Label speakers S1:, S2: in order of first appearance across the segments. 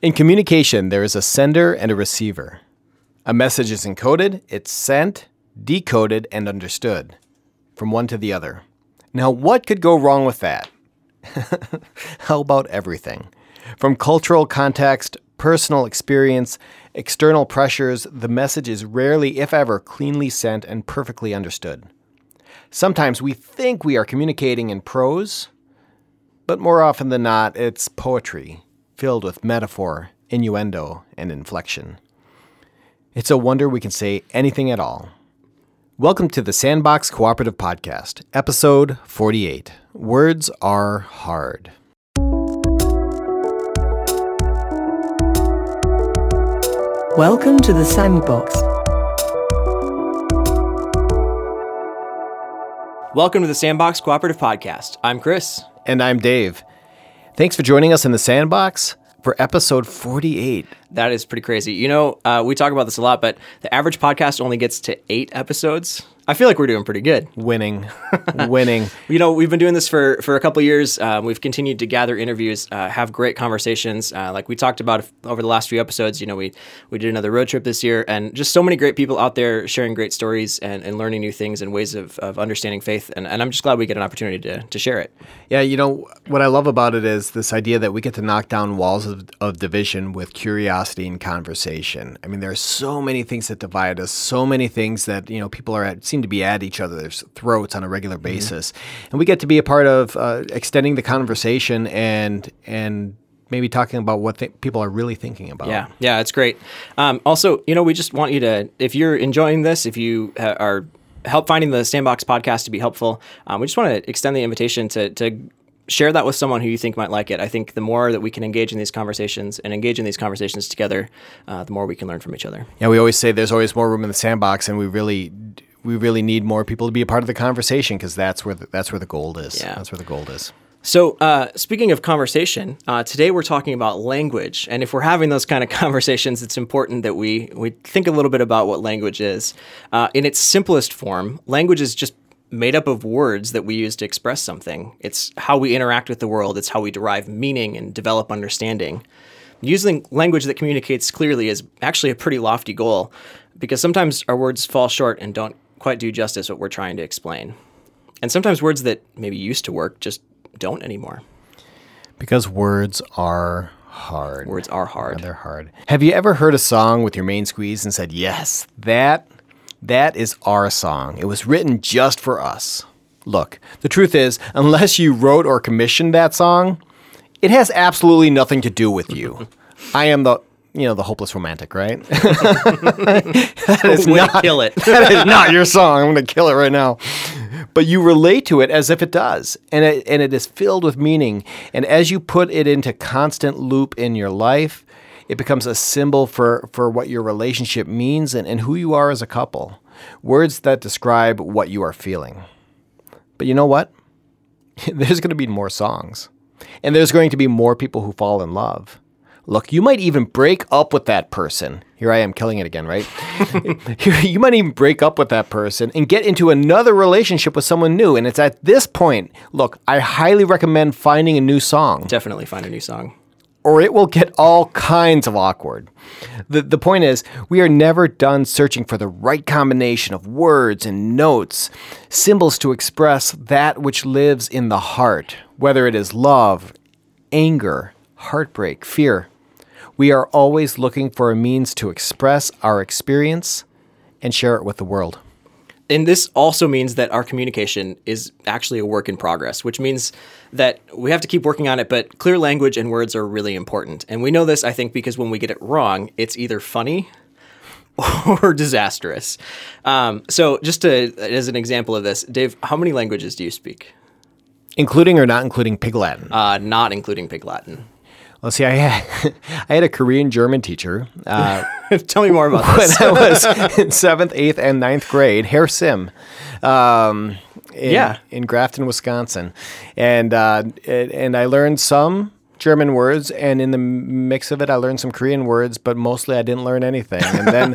S1: In communication, there is a sender and a receiver. A message is encoded, it's sent, decoded, and understood from one to the other. Now, what could go wrong with that? How about everything? From cultural context, personal experience, external pressures, the message is rarely, if ever, cleanly sent and perfectly understood. Sometimes we think we are communicating in prose, but more often than not, it's poetry filled with metaphor, innuendo, and inflection. It's a wonder we can say anything at all. Welcome to the Sandbox Cooperative Podcast, episode 48 Words Are Hard.
S2: Welcome to the Sandbox.
S3: Welcome to the Sandbox Cooperative Podcast. I'm Chris.
S1: And I'm Dave. Thanks for joining us in the Sandbox for episode 48.
S3: That is pretty crazy. You know, uh, we talk about this a lot, but the average podcast only gets to eight episodes. I feel like we're doing pretty good.
S1: Winning, winning.
S3: You know, we've been doing this for for a couple years. Um, we've continued to gather interviews, uh, have great conversations. Uh, like we talked about over the last few episodes. You know, we we did another road trip this year, and just so many great people out there sharing great stories and, and learning new things and ways of, of understanding faith. And, and I'm just glad we get an opportunity to to share it.
S1: Yeah, you know what I love about it is this idea that we get to knock down walls of, of division with curiosity and conversation. I mean, there are so many things that divide us, so many things that you know people are at, seem to be at each other's throats on a regular mm-hmm. basis, mm-hmm. and we get to be a part of uh, extending the conversation and and maybe talking about what th- people are really thinking about.
S3: Yeah, yeah, it's great. Um, also, you know, we just want you to, if you're enjoying this, if you ha- are help finding the Sandbox podcast to be helpful, um, we just want to extend the invitation to to share that with someone who you think might like it. I think the more that we can engage in these conversations and engage in these conversations together, uh, the more we can learn from each other.
S1: Yeah, we always say there's always more room in the sandbox, and we really we really need more people to be a part of the conversation because that's where the, that's where the gold is. Yeah, that's where the gold is.
S3: So, uh, speaking of conversation, uh, today we're talking about language, and if we're having those kind of conversations, it's important that we we think a little bit about what language is. Uh, in its simplest form, language is just made up of words that we use to express something. It's how we interact with the world. It's how we derive meaning and develop understanding. Using language that communicates clearly is actually a pretty lofty goal because sometimes our words fall short and don't quite do justice what we're trying to explain. And sometimes words that maybe used to work just don't anymore.
S1: Because words are hard.
S3: Words are hard.
S1: they're hard. Have you ever heard a song with your main squeeze and said, "Yes, that that is our song. It was written just for us." Look, the truth is, unless you wrote or commissioned that song, it has absolutely nothing to do with you. I am the you know the hopeless romantic, right?
S3: that is not kill it.
S1: that is not your song. I'm going to kill it right now. But you relate to it as if it does, and it and it is filled with meaning. And as you put it into constant loop in your life, it becomes a symbol for for what your relationship means and, and who you are as a couple. Words that describe what you are feeling. But you know what? There's going to be more songs. And there's going to be more people who fall in love. Look, you might even break up with that person. Here I am killing it again, right? you might even break up with that person and get into another relationship with someone new. And it's at this point, look, I highly recommend finding a new song.
S3: Definitely find a new song.
S1: Or it will get all kinds of awkward. The, the point is, we are never done searching for the right combination of words and notes, symbols to express that which lives in the heart, whether it is love, anger, heartbreak, fear, we are always looking for a means to express our experience and share it with the world.
S3: And this also means that our communication is actually a work in progress, which means that we have to keep working on it, but clear language and words are really important. And we know this, I think, because when we get it wrong, it's either funny or disastrous. Um, so, just to, as an example of this, Dave, how many languages do you speak?
S1: Including or not including Pig Latin?
S3: Uh, not including Pig Latin.
S1: Well, see, I had, I had a Korean German teacher.
S3: Uh, Tell me more about
S1: this. when I was in seventh, eighth, and ninth grade, Herr Sim. Um, in,
S3: yeah.
S1: in Grafton, Wisconsin, and uh, and I learned some German words, and in the mix of it, I learned some Korean words, but mostly I didn't learn anything. And then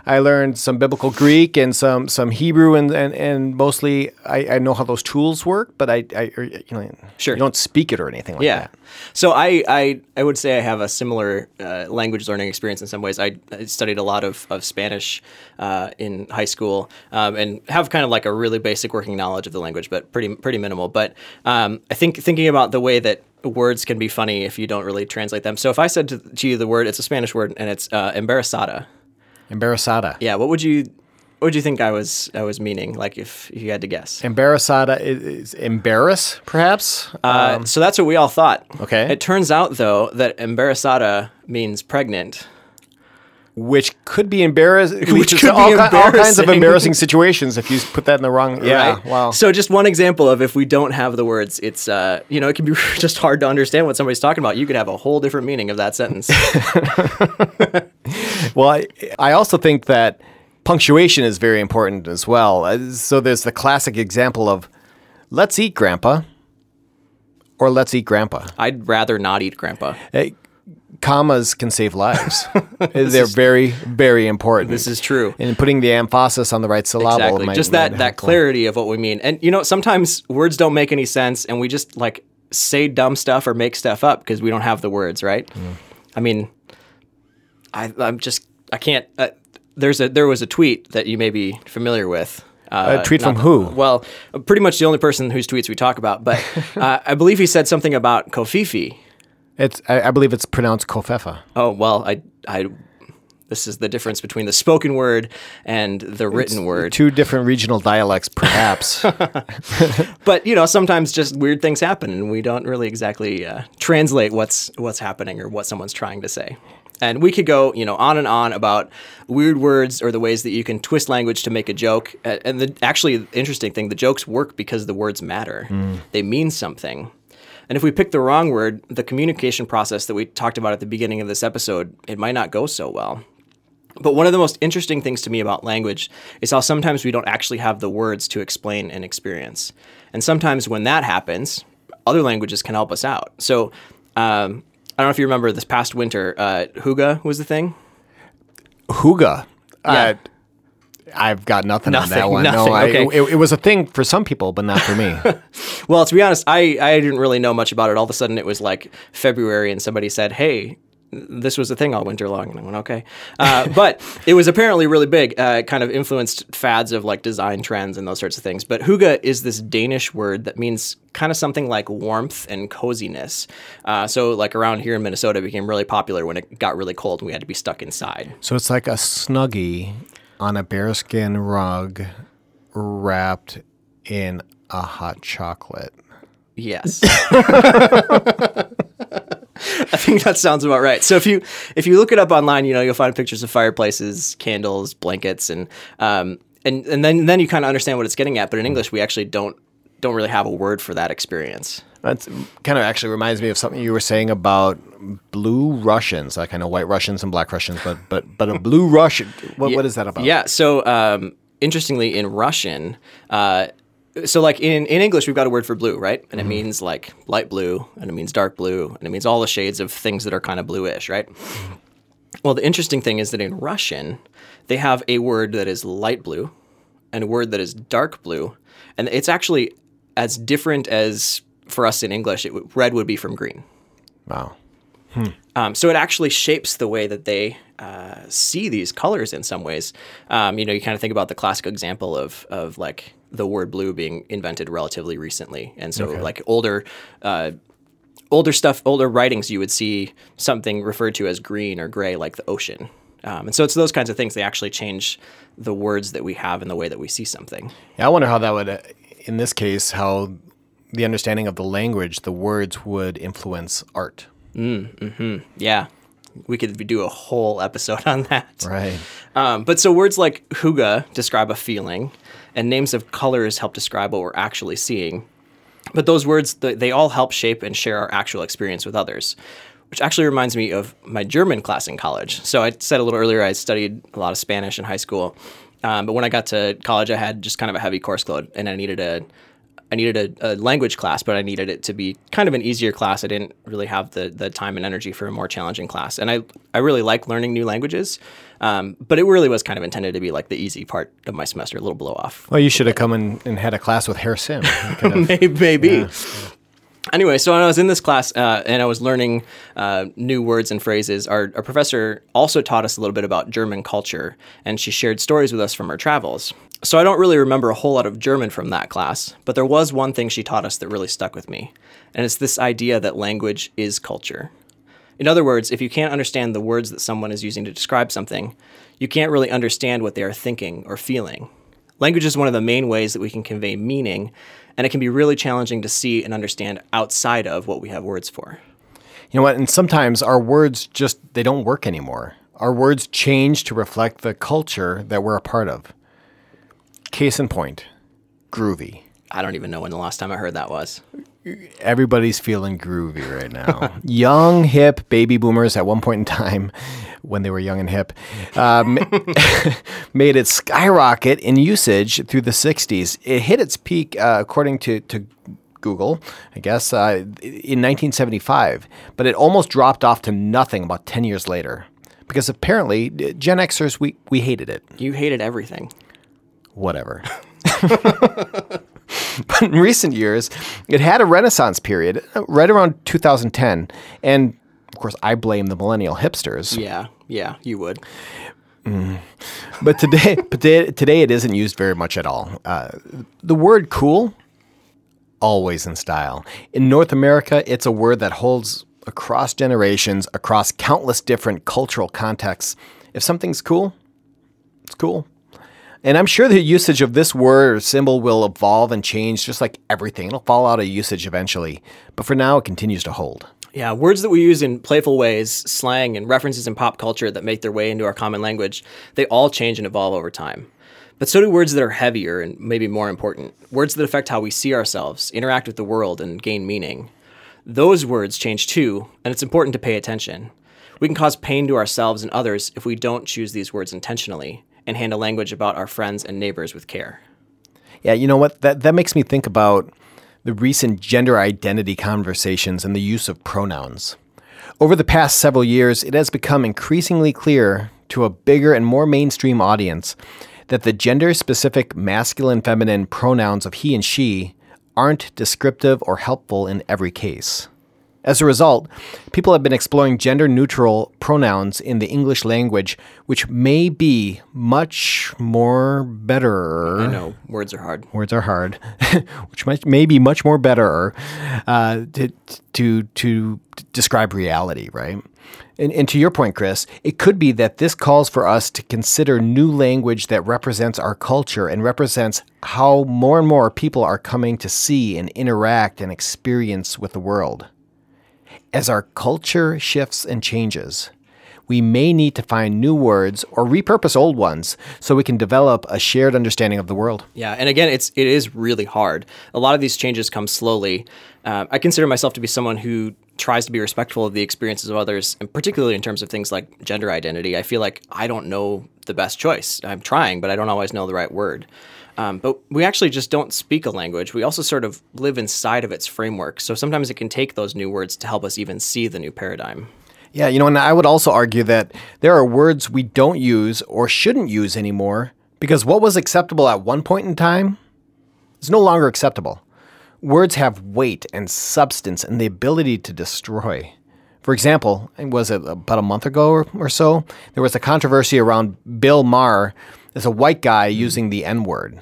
S1: I learned some biblical Greek and some some Hebrew, and and, and mostly I, I know how those tools work, but I, I you know
S3: Sure.
S1: you don't speak it or anything like
S3: Yeah.
S1: that.
S3: So I, I, I would say I have a similar uh, language learning experience in some ways. I, I studied a lot of, of Spanish uh, in high school um, and have kind of like a really basic working knowledge of the language, but pretty pretty minimal. But um, I think thinking about the way that words can be funny if you don't really translate them. So if I said to, to you the word, it's a Spanish word and it's uh, embarazada.
S1: Embarazada.
S3: Yeah, what would you what would you think I was I was meaning? Like if you had to guess.
S1: Embarazada is, is embarrass, perhaps.
S3: Uh, so that's what we all thought.
S1: Okay.
S3: It turns out though that embarazada means pregnant.
S1: Which could be embarrassing. Which,
S3: Which could
S1: all,
S3: be
S1: all kinds of
S3: embarrassing.
S1: situations if you put that in the wrong. Yeah.
S3: right?
S1: Wow.
S3: So just one example of if we don't have the words, it's uh, you know, it can be just hard to understand what somebody's talking about. You could have a whole different meaning of that sentence.
S1: Well, I, I also think that punctuation is very important as well. Uh, So there's the classic example of let's eat grandpa or let's eat grandpa.
S3: I'd rather not eat grandpa.
S1: Hey, commas can save lives. They're very, very important.
S3: This is true.
S1: and putting the emphasis on the right syllable.
S3: Exactly.
S1: might-
S3: just that that
S1: helpful.
S3: clarity of what we mean. And you know, sometimes words don't make any sense and we just like say dumb stuff or make stuff up because we don't have the words, right? I mean, I I'm just I can't uh, there's a there was a tweet that you may be familiar with. Uh,
S1: A tweet from who?
S3: Well, pretty much the only person whose tweets we talk about, but uh, I believe he said something about Kofifi.
S1: It's, I, I believe it's pronounced kofefa.
S3: Oh well, I I this is the difference between the spoken word and the written word.
S1: Two different regional dialects, perhaps.
S3: but you know sometimes just weird things happen and we don't really exactly uh, translate what's what's happening or what someone's trying to say and we could go you know on and on about weird words or the ways that you can twist language to make a joke and the actually interesting thing the jokes work because the words matter they mean something and if we pick the wrong word the communication process that we talked about at the beginning of this episode it might not go so well but one of the most interesting things to me about language is how sometimes we don't actually have the words to explain an experience. And sometimes when that happens, other languages can help us out. So um, I don't know if you remember this past winter, uh, Hygge was the thing.
S1: Hygge.
S3: Yeah.
S1: Uh, I've got nothing, on that one.
S3: nothing,
S1: no, I,
S3: okay.
S1: it, it was a thing for some people, but not for me.
S3: Well, to be honest, I, I didn't really know much about it. All of a sudden, it was like February, and somebody said, "Hey, this was a thing all winter long," and I went, "Okay." Uh, but it was apparently really big. Uh, kind of influenced fads of like design trends and those sorts of things. But "hygge" is this Danish word that means kind of something like warmth and coziness. Uh, so, like around here in Minnesota, it became really popular when it got really cold and we had to be stuck inside.
S1: so it's like a snuggie on a bearskin rug wrapped in a hot chocolate.
S3: Yes. I think that sounds about right. So if you if you look it up online, you know you'll find pictures of fireplaces, candles, blankets, and um, and and then then you kind of understand what it's getting at. But in English, we actually don't don't really have a word for that experience.
S1: That kind of actually reminds me of something you were saying about blue Russians. Like I know white Russians and black Russians, but but but a blue Russian. What, what is that about?
S3: Yeah. So um, interestingly, in Russian, uh, so like in, in English, we've got a word for blue, right? And it means like light blue, and it means dark blue, and it means all the shades of things that are kind of bluish, right? Well, the interesting thing is that in Russian, they have a word that is light blue and a word that is dark blue. And it's actually as different as for us in English, it, w- red would be from green.
S1: Wow.
S3: Um, so it actually shapes the way that they uh, see these colors in some ways. Um, you know, you kind of think about the classic example of of like the word blue being invented relatively recently, and so like older. Uh, Older stuff, older writings, you would see something referred to as green or gray, like the ocean. Um, and so it's those kinds of things. They actually change the words that we have and the way that we see something.
S1: Yeah, I wonder how that would, uh, in this case, how the understanding of the language, the words would influence art.
S3: Yeah, we could do a whole episode on that.
S1: Right.
S3: Um, but so words like hygge describe a feeling, and names of colors help describe what we're actually seeing. But those words, they all help shape and share our actual experience with others, which actually reminds me of my German class in college. So I said a little earlier, I studied a lot of Spanish in high school. Um, but when I got to college, I had just kind of a heavy course load, and I needed a I needed a, a language class, but I needed it to be kind of an easier class. I didn't really have the the time and energy for a more challenging class, and I I really like learning new languages, um, but it really was kind of intended to be like the easy part of my semester, a little blow off.
S1: Well, you should have come in and had a class with Herr Sim. You could have-
S3: maybe. maybe. Anyway, so when I was in this class uh, and I was learning uh, new words and phrases, our, our professor also taught us a little bit about German culture, and she shared stories with us from her travels. So I don't really remember a whole lot of German from that class, but there was one thing she taught us that really stuck with me, and it's this idea that language is culture. In other words, if you can't understand the words that someone is using to describe something, you can't really understand what they are thinking or feeling. Language is one of the main ways that we can convey meaning, and it can be really challenging to see and understand outside of what we have words for.
S1: You know what? And sometimes our words just they don't work anymore. Our words change to reflect the culture that we're a part of. Case in point, groovy.
S3: I don't even know when the last time I heard that was.
S1: Everybody's feeling groovy right now. young, hip baby boomers at one point in time, when they were young and hip, um, made it skyrocket in usage through the 60s. It hit its peak, uh, according to, to Google, I guess, uh, in 1975, but it almost dropped off to nothing about 10 years later. Because apparently, uh, Gen Xers, we, we hated it.
S3: You hated everything.
S1: Whatever. but in recent years, it had a renaissance period uh, right around 2010. And of course, I blame the millennial hipsters.
S3: Yeah, yeah, you would.
S1: But today, but today, today it isn't used very much at all. Uh, the word cool, always in style. In North America, it's a word that holds across generations, across countless different cultural contexts. If something's cool, it's cool. And I'm sure the usage of this word or symbol will evolve and change just like everything. It'll fall out of usage eventually. But for now, it continues to hold.
S3: Yeah, words that we use in playful ways, slang, and references in pop culture that make their way into our common language, they all change and evolve over time. But so do words that are heavier and maybe more important, words that affect how we see ourselves, interact with the world, and gain meaning. Those words change too, and it's important to pay attention. We can cause pain to ourselves and others if we don't choose these words intentionally and handle language about our friends and neighbors with care.
S1: Yeah, you know what? That that makes me think about the recent gender identity conversations and the use of pronouns. Over the past several years, it has become increasingly clear to a bigger and more mainstream audience that the gender specific masculine feminine pronouns of he and she aren't descriptive or helpful in every case. As a result, people have been exploring gender neutral pronouns in the English language, which may be much more better.
S3: I know words are hard.
S1: Words are hard, which might, may be much more better uh, to, to, to describe reality, right? And, and to your point, Chris, it could be that this calls for us to consider new language that represents our culture and represents how more and more people are coming to see and interact and experience with the world. As our culture shifts and changes, we may need to find new words or repurpose old ones so we can develop a shared understanding of the world.
S3: Yeah, and again, it's it is really hard. A lot of these changes come slowly. Uh, I consider myself to be someone who tries to be respectful of the experiences of others, and particularly in terms of things like gender identity. I feel like I don't know the best choice. I'm trying, but I don't always know the right word. Um, but we actually just don't speak a language. We also sort of live inside of its framework. So sometimes it can take those new words to help us even see the new paradigm.
S1: Yeah, you know, and I would also argue that there are words we don't use or shouldn't use anymore because what was acceptable at one point in time is no longer acceptable. Words have weight and substance and the ability to destroy. For example, it was it about a month ago or, or so? There was a controversy around Bill Maher as a white guy mm-hmm. using the N word.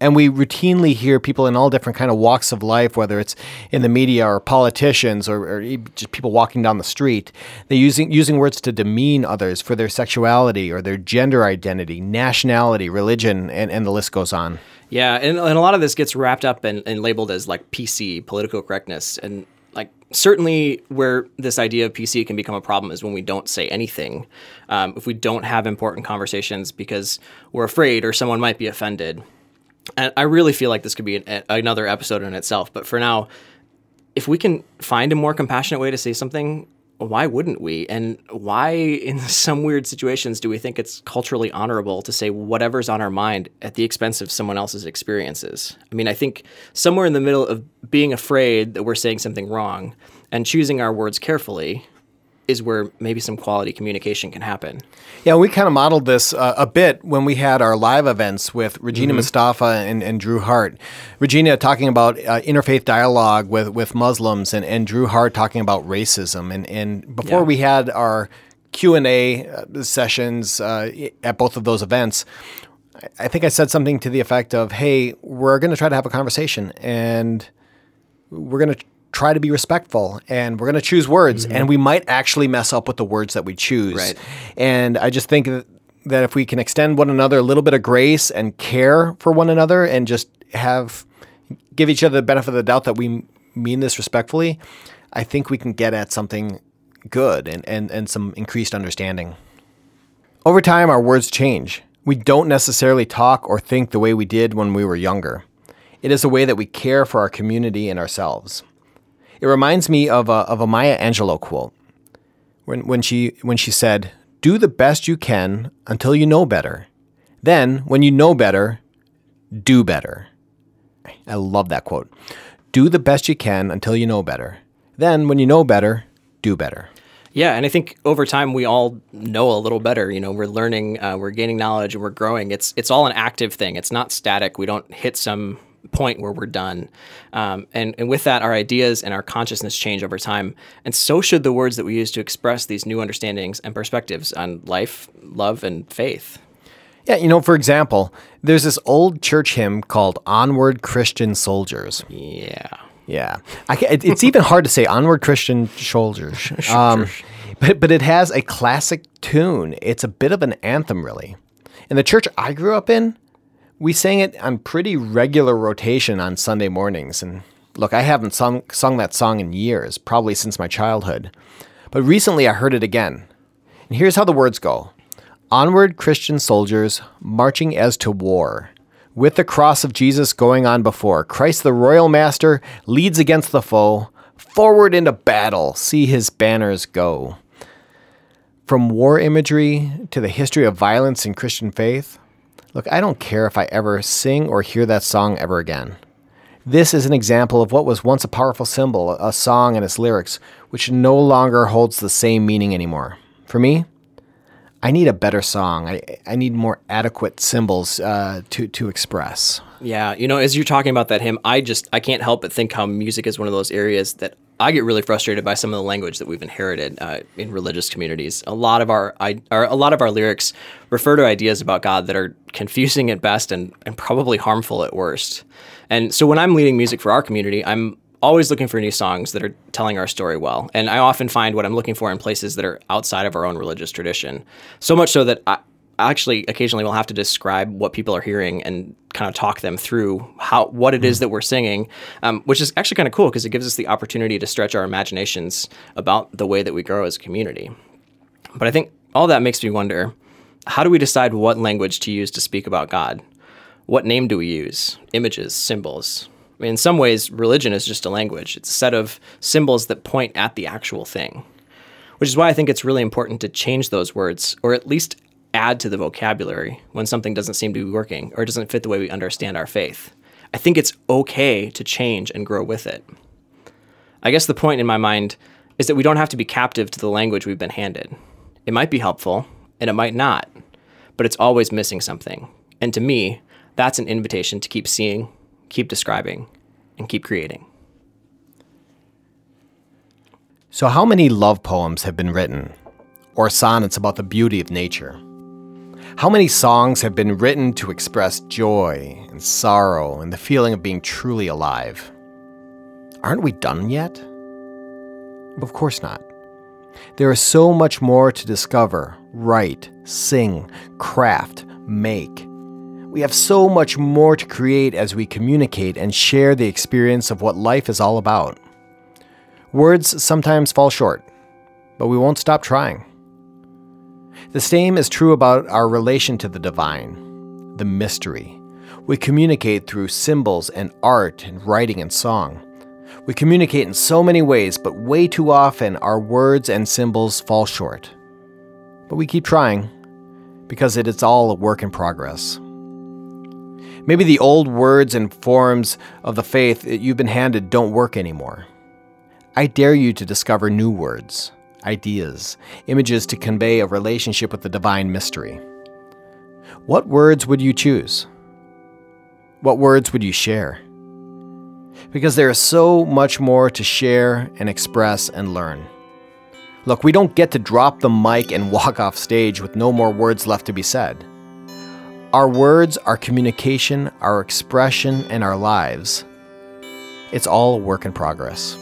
S1: And we routinely hear people in all different kind of walks of life, whether it's in the media or politicians or, or just people walking down the street, they using using words to demean others for their sexuality or their gender identity, nationality, religion, and, and the list goes on.
S3: Yeah, and, and a lot of this gets wrapped up and, and labeled as like PC, political correctness. And like certainly where this idea of PC can become a problem is when we don't say anything. Um, if we don't have important conversations because we're afraid or someone might be offended. And I really feel like this could be an, another episode in itself. But for now, if we can find a more compassionate way to say something, why wouldn't we? And why, in some weird situations, do we think it's culturally honorable to say whatever's on our mind at the expense of someone else's experiences? I mean, I think somewhere in the middle of being afraid that we're saying something wrong and choosing our words carefully is where maybe some quality communication can happen.
S1: Yeah, we kind of modeled this uh, a bit when we had our live events with Regina
S3: Mm-hmm.
S1: Mustafa and, and Drew Hart. Regina talking about uh, interfaith dialogue with, with Muslims, and, and Drew Hart talking about racism. And, and before
S3: Yeah.
S1: we had our Q and A uh, sessions uh, at both of those events, I- I think I said something to the effect of, "Hey, we're going to try to have a conversation, and we're going to try to be respectful and we're going to choose words and mm-hmm. we might actually mess up with the words that we choose.
S3: Right.
S1: and i just think that, that if we can extend one another a little bit of grace and care for one another and just have give each other the benefit of the doubt that we mean this respectfully i think we can get at something good and, and, and some increased understanding. Over time our words change. We don't necessarily talk or think the way we did when we were younger. It is a way that we care for our community and ourselves. It reminds me of a, of a Maya Angelou quote when, when, she, when she said, Do the best you can until you know better. Then, when you know better, do better. I love that quote. Do the best you can until you know better. Then, when you know better, do better.
S3: Yeah, and I think over time we all know a little better. You know, we're learning, uh, we're gaining knowledge, and we're growing. It's it's all an active thing. It's not static. We don't hit some point where we're done. Um, and and with that, our ideas and our consciousness change over time, and so should the words that we use to express these new understandings and perspectives on life, love, and faith.
S1: Yeah, you know, for example, there's this old church hymn called Onward Christian Soldiers.
S3: Yeah.
S1: Yeah, I it, it's even hard to say onward Christian soldiers. Um, but but it has a classic tune. It's a bit of an anthem, really. In the church I grew up in, we sang it on pretty regular rotation on Sunday mornings. And look, I haven't sung sung that song in years, probably since my childhood. But recently I heard it again. And here's how the words go. Onward, Christian soldiers, marching as to war. With the cross of Jesus going on before, Christ the royal master leads against the foe. Forward into battle, see his banners go. From war imagery to the history of violence in Christian faith, look, I don't care if I ever sing or hear that song ever again. This is an example of what was once a powerful symbol, a song and its lyrics, which no longer holds the same meaning anymore. For me, I need a better song. I, I need more adequate symbols uh, to, to express.
S3: Yeah, you know, as you're talking about that hymn, I just I can't help but think how music is one of those areas that I get really frustrated by some of the language that we've inherited uh, in religious communities. A lot of our, I, our a lot of our lyrics refer to ideas about God that are confusing at best and and probably harmful at worst. And so when I'm leading music for our community, I'm always looking for new songs that are telling our story well. And I often find what I'm looking for in places that are outside of our own religious tradition. So much so that I actually occasionally we'll have to describe what people are hearing and kind of talk them through how what it is that we're singing, um, which is actually kind of cool because it gives us the opportunity to stretch our imaginations about the way that we grow as a community. But I think all that makes me wonder how do we decide what language to use to speak about God? What name do we use? Images, symbols. I mean, in some ways, religion is just a language. It's a set of symbols that point at the actual thing, which is why I think it's really important to change those words or at least add to the vocabulary when something doesn't seem to be working or doesn't fit the way we understand our faith. I think it's okay to change and grow with it. I guess the point in my mind is that we don't have to be captive to the language we've been handed. It might be helpful and it might not, but it's always missing something. And to me, that's an invitation to keep seeing, keep describing, and keep creating.
S1: So, how many love poems have been written, or sonnets about the beauty of nature? How many songs have been written to express joy and sorrow and the feeling of being truly alive? Aren't we done yet? Of course not. There is so much more to discover, write, sing, craft, make. We have so much more to create as we communicate and share the experience of what life is all about. Words sometimes fall short, but we won't stop trying. The same is true about our relation to the divine, the mystery. We communicate through symbols and art and writing and song. We communicate in so many ways, but way too often our words and symbols fall short. But we keep trying because it is all a work in progress. Maybe the old words and forms of the faith that you've been handed don't work anymore. I dare you to discover new words, ideas, images to convey a relationship with the divine mystery. What words would you choose? What words would you share? Because there is so much more to share and express and learn. Look, we don't get to drop the mic and walk off stage with no more words left to be said. Our words, our communication, our expression, and our lives, it's all a work in progress.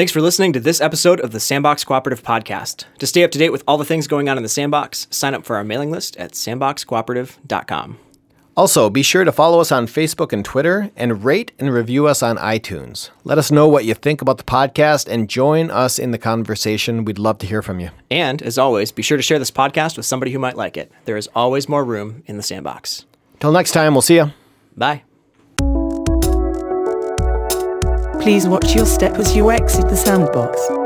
S3: Thanks for listening to this episode of the Sandbox Cooperative Podcast. To stay up to date with all the things going on in the Sandbox, sign up for our mailing list at sandboxcooperative.com.
S1: Also, be sure to follow us on Facebook and Twitter and rate and review us on iTunes. Let us know what you think about the podcast and join us in the conversation. We'd love to hear from you.
S3: And as always, be sure to share this podcast with somebody who might like it. There is always more room in the Sandbox.
S1: Till next time, we'll see you.
S3: Bye.
S2: Please watch your step as you exit the sandbox.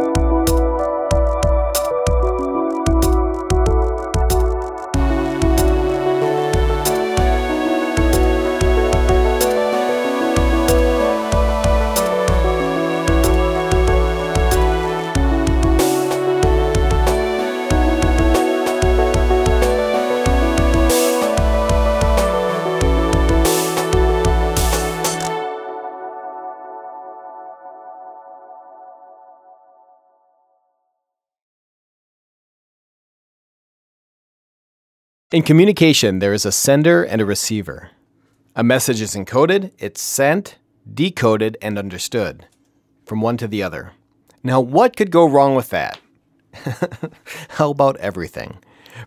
S1: In communication, there is a sender and a receiver. A message is encoded, it's sent, decoded, and understood from one to the other. Now, what could go wrong with that? How about everything?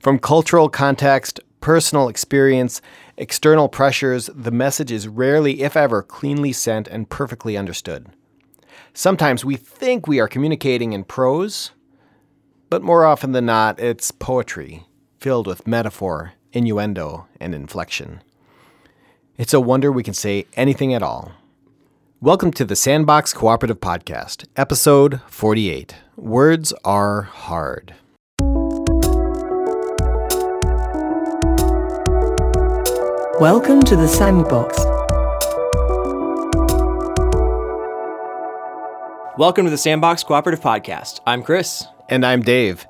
S1: From cultural context, personal experience, external pressures, the message is rarely, if ever, cleanly sent and perfectly understood. Sometimes we think we are communicating in prose, but more often than not, it's poetry, filled with metaphor, innuendo, and inflection. It's a wonder we can say anything at all. Welcome to the Sandbox Cooperative Podcast, episode 48 Words Are Hard.
S2: Welcome to the sandbox.
S3: Welcome to the Sandbox Cooperative Podcast. I'm Chris.
S1: And I'm Dave.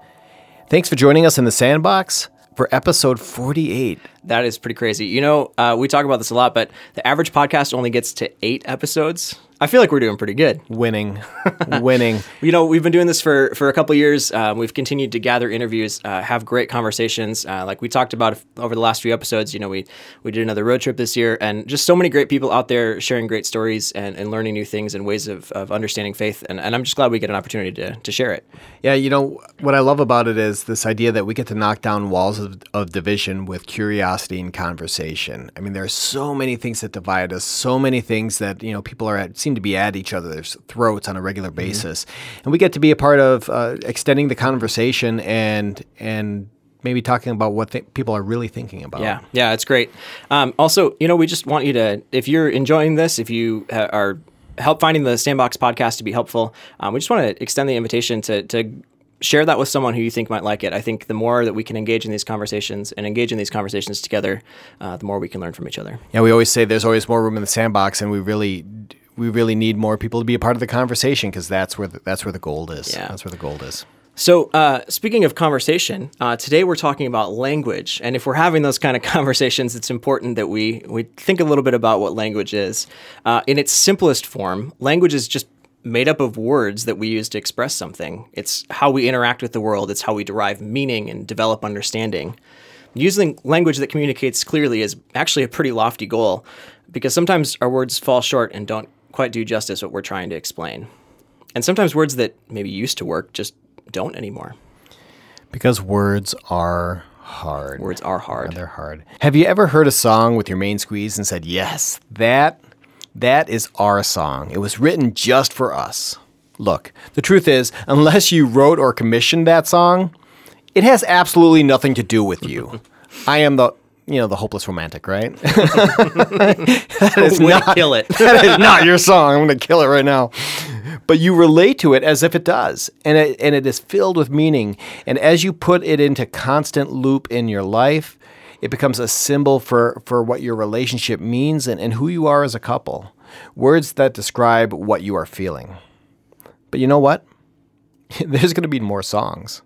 S1: Thanks for joining us in the Sandbox for episode 48.
S3: That is pretty crazy. You know, uh, we talk about this a lot, but the average podcast only gets to eight episodes. I feel like we're doing pretty good.
S1: Winning. Winning.
S3: You know, we've been doing this for, for a couple years. Um, we've continued to gather interviews, uh, have great conversations. Uh, like we talked about over the last few episodes, you know, we, we did another road trip this year and just so many great people out there sharing great stories and, and learning new things and ways of, of understanding faith. And, and I'm just glad we get an opportunity to, to share it.
S1: Yeah, you know, what I love about it is this idea that we get to knock down walls of, of division with curiosity and conversation. I mean, there are so many things that divide us, so many things that, you know, people are at, seem to be at each other's throats on a regular basis. And we get to be a part of uh, extending the conversation and, and, Maybe talking about what th- people are really thinking about.
S3: Yeah, yeah, it's great. Um, also, you know, we just want you to, if you're enjoying this, if you uh, are help finding the Sandbox podcast to be helpful, um, we just want to extend the invitation to to share that with someone who you think might like it. I think the more that we can engage in these conversations and engage in these conversations together, uh, the more we can learn from each other.
S1: Yeah, we always say there's always more room in the sandbox, and we really we really need more people to be a part of the conversation because that's where the, that's where the gold is.
S3: Yeah.
S1: that's where the gold is.
S3: So, uh, speaking of conversation, uh, today we're talking about language, and if we're having those kind of conversations, it's important that we we think a little bit about what language is. Uh, in its simplest form, language is just made up of words that we use to express something. It's how we interact with the world. It's how we derive meaning and develop understanding. Using language that communicates clearly is actually a pretty lofty goal, because sometimes our words fall short and don't quite do justice what we're trying to explain. And sometimes words that maybe used to work just don't anymore.
S1: Because words are hard.
S3: Words are hard.
S1: They're hard. Have you ever heard a song with your main squeeze and said, "Yes, that that is our song. It was written just for us." Look, the truth is, unless you wrote or commissioned that song, it has absolutely nothing to do with you. I am the you know, the hopeless romantic, right? that is
S3: Way
S1: not
S3: kill it.
S1: that is not your song. I'm going to kill it right now. But you relate to it as if it does, and it, and it is filled with meaning. And as you put it into constant loop in your life, it becomes a symbol for, for what your relationship means and, and who you are as a couple. Words that describe what you are feeling. But you know what? There's going to be more songs,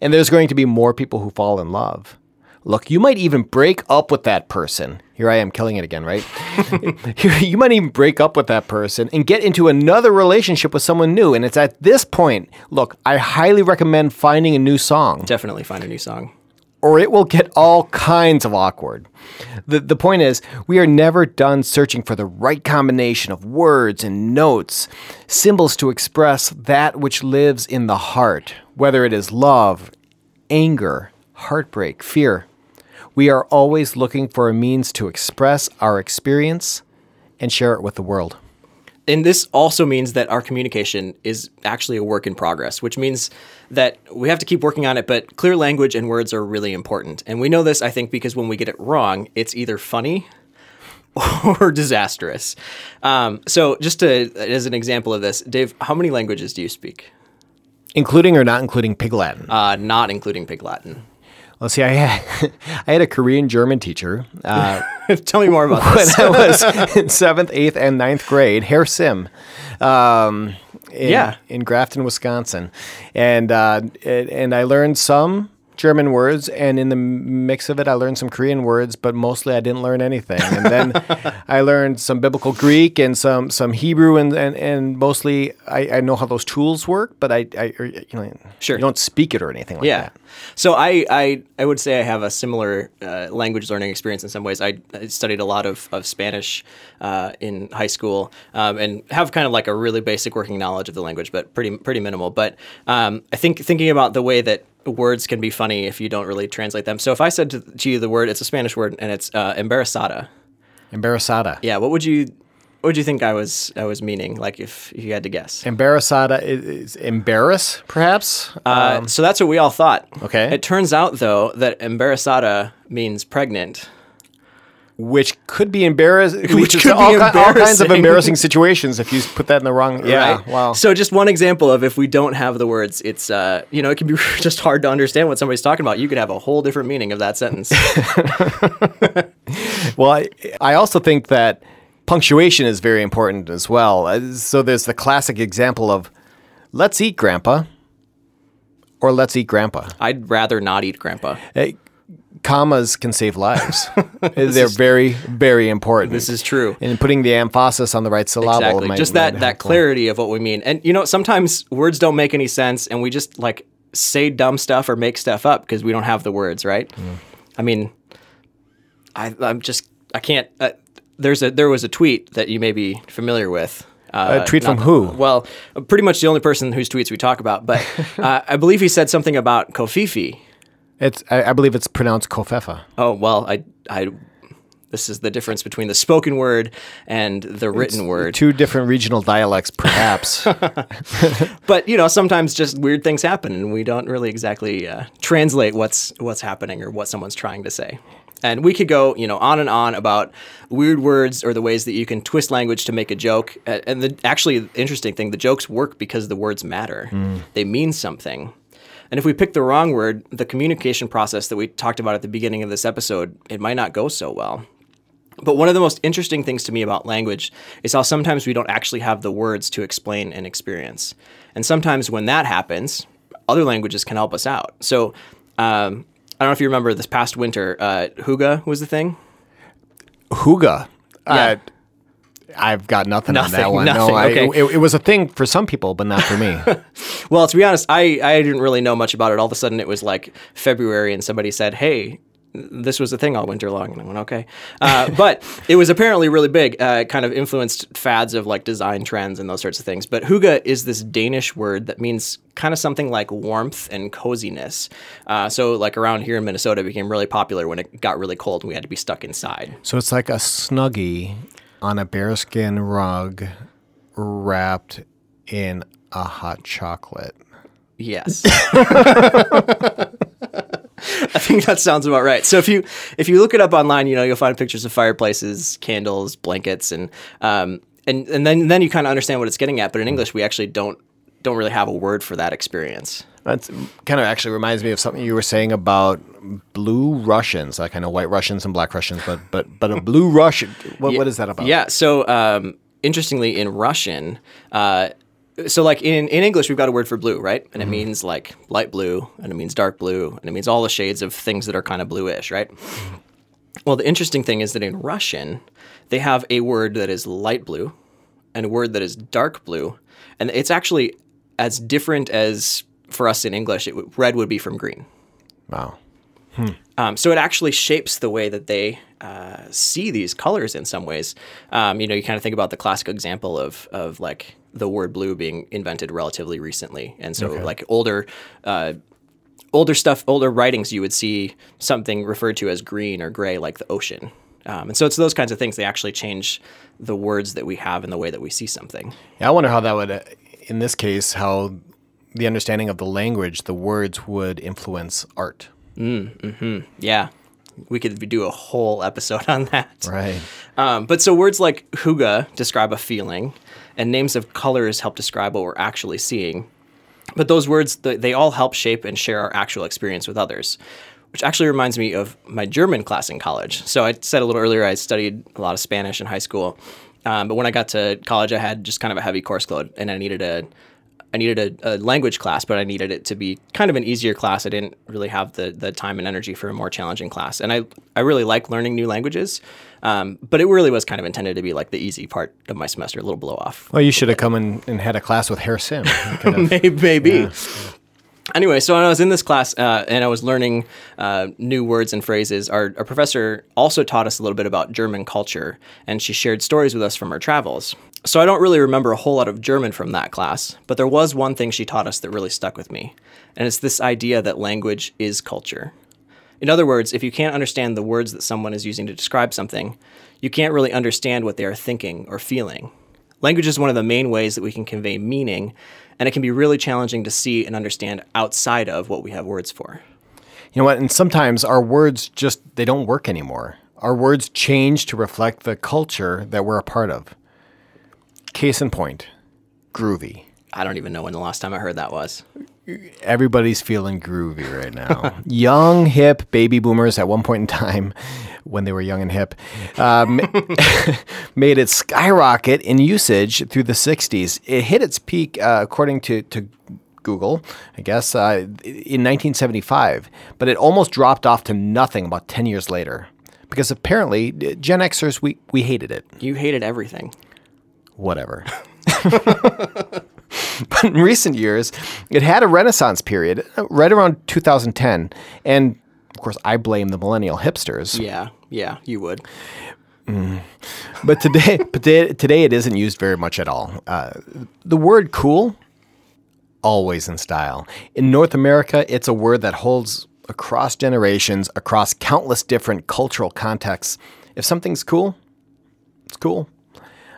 S1: and there's going to be more people who fall in love. Look, you might even break up with that person. Here I am killing it again, right? you might even break up with that person and get into another relationship with someone new. And it's at this point, look, I highly recommend finding a new song
S3: Definitely find a new song.
S1: or it will get all kinds of awkward. The, the point is, we are never done searching for the right combination of words and notes, symbols to express that which lives in the heart, whether it is love, anger, heartbreak, fear. We are always looking for a means to express our experience and share it with the world.
S3: And this also means that our communication is actually a work in progress, which means that we have to keep working on it, but clear language and words are really important. And we know this, I think, because when we get it wrong, it's either funny or disastrous. Um, so, just to, as an example of this, Dave, how many languages do you speak?
S1: Including or not including Pig Latin.
S3: Uh, not including Pig Latin.
S1: Well, see, I had, I had a Korean German teacher. Uh,
S3: Tell me more about
S1: when
S3: this.
S1: I was in seventh, eighth, and ninth grade, Herr Sim, um, in,
S3: Yeah.
S1: in Grafton, Wisconsin, and uh, and and I learned some German words, and in the mix of it, I learned some Korean words, but mostly I didn't learn anything. And then I learned some biblical Greek and some some Hebrew, and and, and mostly I, I know how those tools work, but I, I you know,
S3: Sure.
S1: you don't speak it or anything like
S3: Yeah.
S1: that.
S3: So I, I, I would say I have a similar uh, language learning experience in some ways. I, I studied a lot of, of Spanish uh, in high school um, and have kind of like a really basic working knowledge of the language, but pretty pretty minimal. But um, I think thinking about the way that words can be funny if you don't really translate them. So if I said to, to you the word, it's a Spanish word and it's uh, embarazada.
S1: Embarazada.
S3: Yeah. What would you what would you think I was I was meaning? Like if, if you had to guess.
S1: Embarazada is, embarrass, perhaps.
S3: Uh, so that's what we all thought.
S1: okay.
S3: It turns out though that embarazada means pregnant.
S1: Which could be embarrassing.
S3: Which
S1: Which
S3: could
S1: all,
S3: be
S1: ki- all kinds of
S3: embarrassing.
S1: situations if you put that in the wrong. Yeah,
S3: right?
S1: wow.
S3: So just one example of if we don't have the words, it's uh, you know, it can be just hard to understand what somebody's talking about. You could have a whole different meaning of that sentence.
S1: well, I, I also think that punctuation is very important as well. Uh, So there's the classic example of "Let's eat, Grandpa," or "Let's eat, Grandpa."
S3: I'd rather not eat grandpa.
S1: Uh, commas can save lives. They're very, very important.
S3: This is true.
S1: And putting the emphasis on the right syllable.
S3: Exactly. just that that clarity of what we mean. And you know, sometimes words don't make any sense and we just like say dumb stuff or make stuff up because we don't have the words, right? I mean, I I'm just I can't uh, there's a there was a tweet that you may be familiar with. Uh,
S1: A tweet from who?
S3: Well, pretty much the only person whose tweets we talk about, but uh, I believe he said something about Kofifi.
S1: It's. I, I believe it's pronounced kofefa.
S3: Oh well, I I this is the difference between the spoken word and the written word.
S1: Two different regional dialects, perhaps.
S3: but you know sometimes just weird things happen and we don't really exactly uh, translate what's what's happening or what someone's trying to say and we could go you know on and on about weird words or the ways that you can twist language to make a joke and the actually the interesting thing the jokes work because the words matter they mean something and if we pick the wrong word the communication process that we talked about at the beginning of this episode it might not go so well but one of the most interesting things to me about language is how sometimes we don't actually have the words to explain an experience. And sometimes when that happens, other languages can help us out. So um, I don't know if you remember this past winter, uh, Hygge was the thing.
S1: Hygge.
S3: Yeah.
S1: Uh, I've got nothing, on that one.
S3: nothing,
S1: no, I,
S3: okay.
S1: it, it was a thing for some people, but not for me.
S3: Well, to be honest, I, I didn't really know much about it. All of a sudden, it was like February, and somebody said, "Hey, this was a thing all winter long." And I went, "Okay," uh, but it was apparently really big. Uh, it kind of influenced fads of like design trends and those sorts of things. But "hygge" is this Danish word that means kind of something like warmth and coziness. Uh, so, like around here in Minnesota, it became really popular when it got really cold and we had to be stuck inside.
S1: so it's like a snuggie on a bearskin rug wrapped in a hot chocolate.
S3: Yes. I think that sounds about right. So if you if you look it up online, you know you'll find pictures of fireplaces, candles, blankets, and um, and and then then you kind of understand what it's getting at. But in English, we actually don't don't really have a word for that experience.
S1: That kind of actually reminds me of something you were saying about blue Russians. Like I know white Russians and black Russians, but but but a blue Russian. What, what is that about?
S3: Yeah. So um, interestingly, in Russian. Uh, so like in, in English we've got a word for blue, right? And it means like light blue and it means dark blue and it means all the shades of things that are kind of bluish, right? Well, the interesting thing is that in Russian they have a word that is light blue and a word that is dark blue, and it's actually as different as for us in English. It, red would be from green.
S1: Wow.
S3: Um, so it actually shapes the way that they uh, see these colors in some ways. Um, you know, you kind of think about the classic example of of like the word blue being invented relatively recently, and so like older. Uh, Older stuff, older writings, you would see something referred to as green or gray, like the ocean. Um, and so it's those kinds of things. They actually change the words that we have and the way that we see something.
S1: Yeah, I wonder how that would, uh, in this case, how the understanding of the language, the words would influence art. Mm. Hmm.
S3: Yeah, we could do a whole episode on that.
S1: Right.
S3: Um, but so words like hygge describe a feeling, and names of colors help describe what we're actually seeing. But those words, they all help shape and share our actual experience with others, which actually reminds me of my German class in college. So I said a little earlier I studied a lot of Spanish in high school, um, but when I got to college, I had just kind of a heavy course load, and I needed a I needed a, a language class, but I needed it to be kind of an easier class. I didn't really have the the time and energy for a more challenging class, and I I really like learning new languages, um, but it really was kind of intended to be like the easy part of my semester, a little blow off.
S1: Well, you should have come in and had a class with Herr Sim. You could have-
S3: Maybe. maybe. Anyway, so when I was in this class uh, and I was learning uh, new words and phrases, our, our professor also taught us a little bit about German culture, and she shared stories with us from her travels. So I don't really remember a whole lot of German from that class, but there was one thing she taught us that really stuck with me, and it's this idea that language is culture. In other words, if you can't understand the words that someone is using to describe something, you can't really understand what they are thinking or feeling. Language is one of the main ways that we can convey meaning, and it can be really challenging to see and understand outside of what we have words for.
S1: You know what? And sometimes our words just they don't work anymore. Our words change to reflect the culture that we're a part of. Case in point, groovy.
S3: I don't even know when the last time I heard that was.
S1: Everybody's feeling groovy right now. young, hip baby boomers at one point in time, when they were young and hip, um, made it skyrocket in usage through the 60s. It hit its peak, uh, according to, to Google, I guess, uh, in 1975, but it almost dropped off to nothing about 10 years later. Because apparently, Gen Xers, we, we hated it.
S3: You hated everything.
S1: Whatever. but in recent years, it had a renaissance period uh, right around 2010. And of course, I blame the millennial hipsters.
S3: Yeah, yeah, you would.
S1: But today, but today, today it isn't used very much at all. Uh, the word cool, always in style. In North America, it's a word that holds across generations, across countless different cultural contexts. If something's cool, it's cool.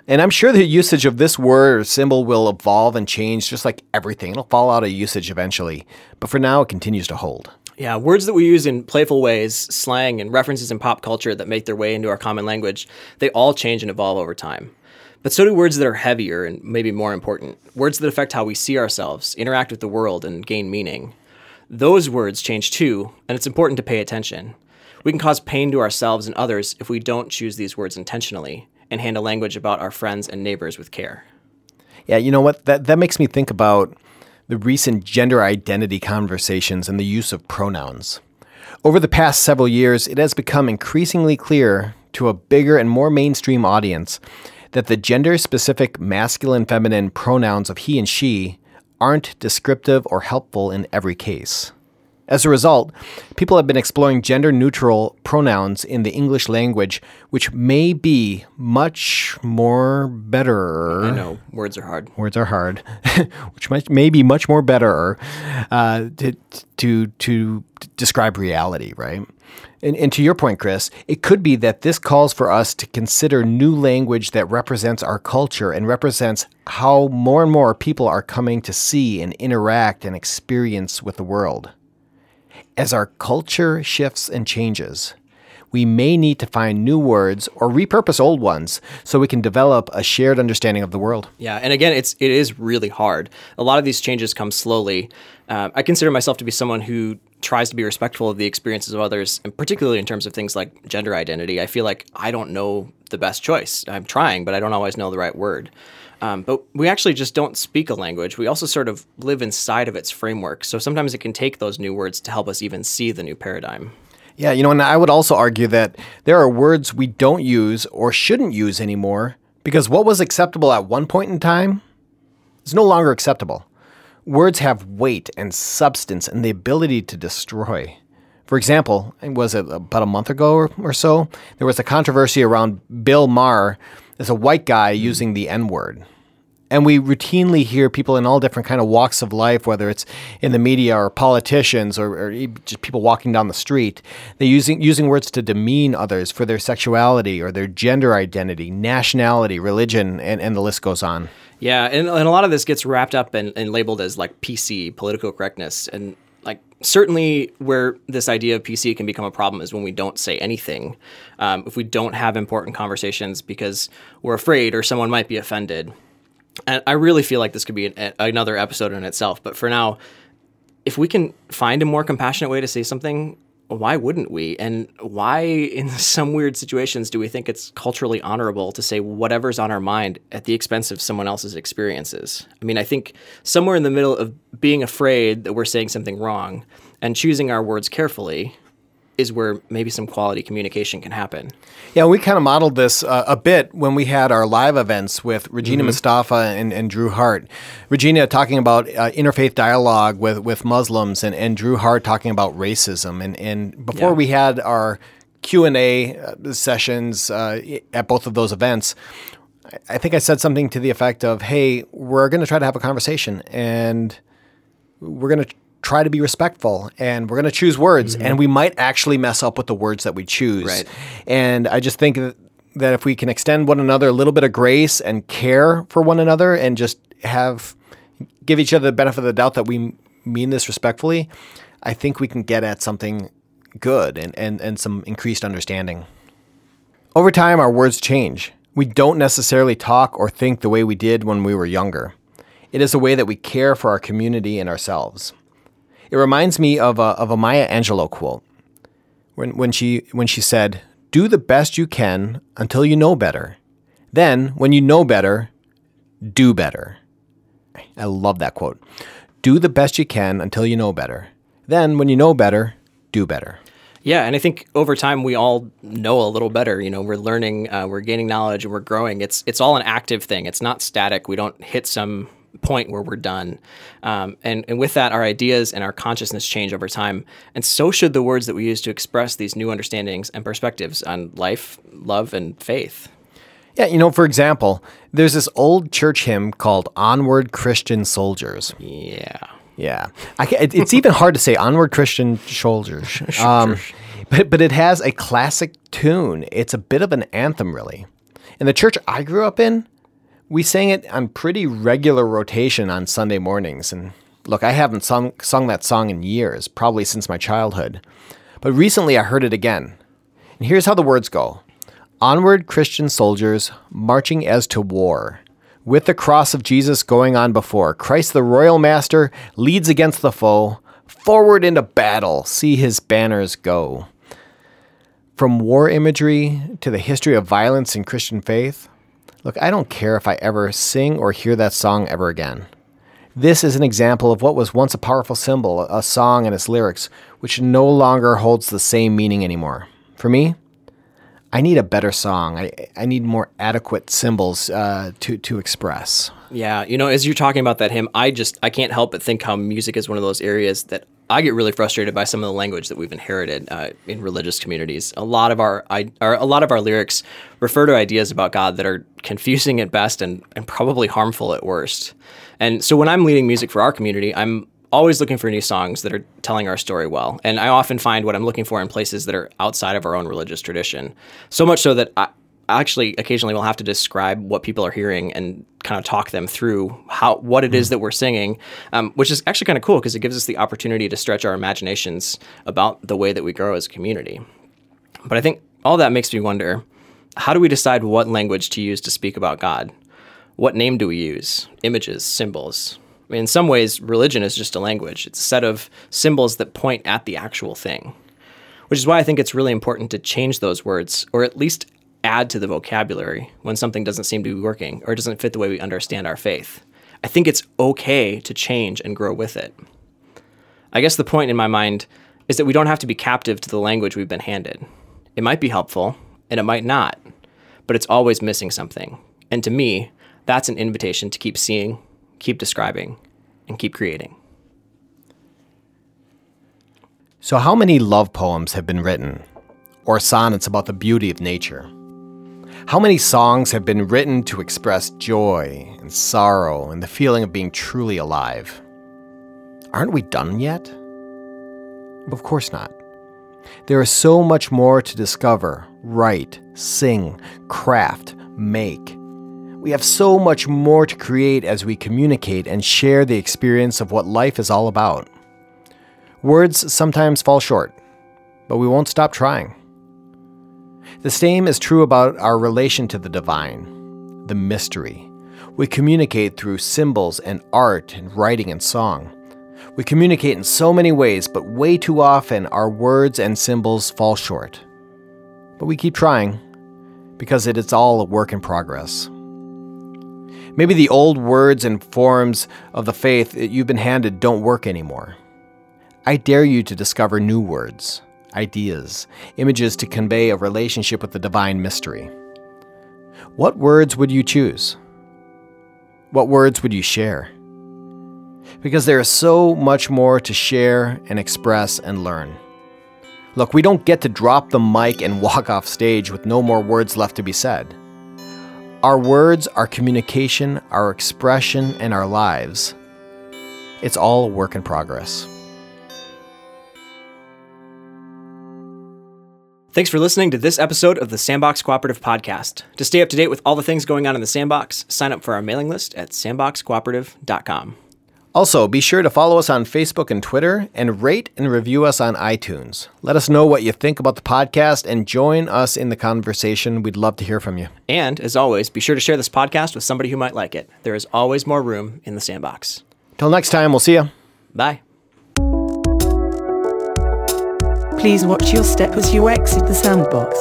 S1: And I'm sure the usage of this word or symbol will evolve and change just like everything. It'll fall out of usage eventually. But for now, it continues to hold.
S3: Yeah, words that we use in playful ways, slang, and references in pop culture that make their way into our common language, they all change and evolve over time. But so do words that are heavier and maybe more important, words that affect how we see ourselves, interact with the world, and gain meaning. Those words change too, and it's important to pay attention. We can cause pain to ourselves and others if we don't choose these words intentionally and handle language about our friends and neighbors with care.
S1: Yeah, you know what? That that makes me think about the recent gender identity conversations and the use of pronouns. Over the past several years, it has become increasingly clear to a bigger and more mainstream audience that the gender specific masculine feminine pronouns of he and she aren't descriptive or helpful in every case. As a result, people have been exploring gender neutral pronouns in the English language, which may be much more better
S3: I know words are hard.
S1: words are hard, which might may be much more better uh, to to to describe reality, right? And, and to your point, Chris, it could be that this calls for us to consider new language that represents our culture and represents how more and more people are coming to see and interact and experience with the world. As our culture shifts and changes, we may need to find new words or repurpose old ones so we can develop a shared understanding of the world.
S3: Yeah, and again, it's it is really hard. A lot of these changes come slowly. Um, I consider myself to be someone who tries to be respectful of the experiences of others, and particularly in terms of things like gender identity. I feel like I don't know the best choice. I'm trying, but I don't always know the right word. Um, but we actually just don't speak a language. We also sort of live inside of its framework. So sometimes it can take those new words to help us even see the new paradigm.
S1: Yeah, you know, and I would also argue that there are words we don't use or shouldn't use anymore because what was acceptable at one point in time is no longer acceptable. Words have weight and substance and the ability to destroy. For example, was it about a month ago or, or so? There was a controversy around Bill Maher as a white guy using the N word. And we routinely hear people in all different kind of walks of life, whether it's in the media or politicians or, or just people walking down the street, they using using words to demean others for their sexuality or their gender identity, nationality, religion, and, and the list goes on.
S3: Yeah, and, and a lot of this gets wrapped up and, and labeled as like PC, political correctness. And like certainly where this idea of PC can become a problem is when we don't say anything. Um, if we don't have important conversations because we're afraid or someone might be offended. And I really feel like this could be an, another episode in itself. But for now, if we can find a more compassionate way to say something, why wouldn't we? And why, in some weird situations, do we think it's culturally honorable to say whatever's on our mind at the expense of someone else's experiences? I mean, I think somewhere in the middle of being afraid that we're saying something wrong and choosing our words carefully is where maybe some quality communication can happen.
S1: Yeah, we kind of modeled this uh, a bit when we had our live events with Regina mm-hmm. Mustafa and, and, Drew Hart. Regina talking about uh, interfaith dialogue with, with Muslims and, and Drew Hart talking about racism. And, and before yeah. we had our Q&A uh, sessions uh, at both of those events, I think I said something to the effect of, hey, we're going to try to have a conversation and we're going to try to be respectful and we're going to choose words mm-hmm. and we might actually mess up with the words that we choose.
S3: Right.
S1: And I just think that, that if we can extend one another a little bit of grace and care for one another and just have give each other the benefit of the doubt that we mean this respectfully, I think we can get at something good and, and, and some increased understanding. Over time, our words change. We don't necessarily talk or think the way we did when we were younger. It is a way that we care for our community and ourselves. It reminds me of a, of a Maya Angelou quote when, when, she, when she said, Do the best you can until you know better. Then, when you know better, do better. I love that quote. Do the best you can until you know better. Then, when you know better, do better.
S3: Yeah, and I think over time we all know a little better. You know, we're learning, uh, we're gaining knowledge, and we're growing. It's it's all an active thing. It's not static. We don't hit some point where we're done. Um, and, and with that, our ideas and our consciousness change over time. And so should the words that we use to express these new understandings and perspectives on life, love, and faith.
S1: Yeah, you know, for example, there's this old church hymn called Onward Christian Soldiers.
S3: Yeah.
S1: Yeah. it's even hard to say Onward Christian Soldiers. Um, but, but it has a classic tune. It's a bit of an anthem, really. In the church I grew up in, we sang it on pretty regular rotation on Sunday mornings. And look, I haven't sung, sung that song in years, probably since my childhood. But recently I heard it again. And here's how the words go Onward, Christian soldiers, marching as to war. With the cross of Jesus going on before, Christ the royal master leads against the foe. Forward into battle, see his banners go. From war imagery to the history of violence in Christian faith, Look, I don't care if I ever sing or hear that song ever again. This is an example of what was once a powerful symbol, a song and its lyrics, which no longer holds the same meaning anymore. For me, I need a better song. I, I need more adequate symbols uh, to to express.
S3: Yeah, you know, as you're talking about that hymn, I just I can't help but think how music is one of those areas that I get really frustrated by some of the language that we've inherited uh, in religious communities. A lot of our, I, a lot of our lyrics refer to ideas about God that are confusing at best and, and probably harmful at worst. And so when I'm leading music for our community, I'm always looking for new songs that are telling our story well. And I often find what I'm looking for in places that are outside of our own religious tradition. So much so that I, actually occasionally we'll have to describe what people are hearing and kind of talk them through how what it is that we're singing, um, which is actually kind of cool because it gives us the opportunity to stretch our imaginations about the way that we grow as a community. But I think all that makes me wonder how do we decide what language to use to speak about God? What name do we use? Images, symbols. I mean, in some ways, religion is just a language. It's a set of symbols that point at the actual thing, which is why I think it's really important to change those words, or at least add to the vocabulary when something doesn't seem to be working or doesn't fit the way we understand our faith. I think it's okay to change and grow with it. I guess the point in my mind is that we don't have to be captive to the language we've been handed. It might be helpful, and it might not, but it's always missing something. And to me, that's an invitation to keep seeing, keep describing, and keep creating.
S1: So, how many love poems have been written, or sonnets about the beauty of nature? How many songs have been written to express joy and sorrow and the feeling of being truly alive? Aren't we done yet? Of course not. There is so much more to discover, write, sing, craft, make. We have so much more to create as we communicate and share the experience of what life is all about. Words sometimes fall short, but we won't stop trying. The same is true about our relation to the divine, the mystery. We communicate through symbols and art and writing and song. We communicate in so many ways, but way too often our words and symbols fall short. But we keep trying because it is all a work in progress. Maybe the old words and forms of the faith that you've been handed don't work anymore. I dare you to discover new words, ideas, images to convey a relationship with the divine mystery. What words would you choose? What words would you share? Because there is so much more to share and express and learn. Look, we don't get to drop the mic and walk off stage with no more words left to be said. Our words, our communication, our expression, and our lives, it's all a work in progress.
S3: Thanks for listening to this episode of the Sandbox Cooperative Podcast. To stay up to date with all the things going on in the Sandbox, sign up for our mailing list at sandboxcooperative.com.
S1: Also, be sure to follow us on Facebook and Twitter and rate and review us on iTunes. Let us know what you think about the podcast and join us in the conversation. We'd love to hear from you.
S3: And as always, be sure to share this podcast with somebody who might like it. There is always more room in the Sandbox.
S1: Till next time, we'll see you.
S3: Bye.
S2: Please watch your step as you exit the sandbox.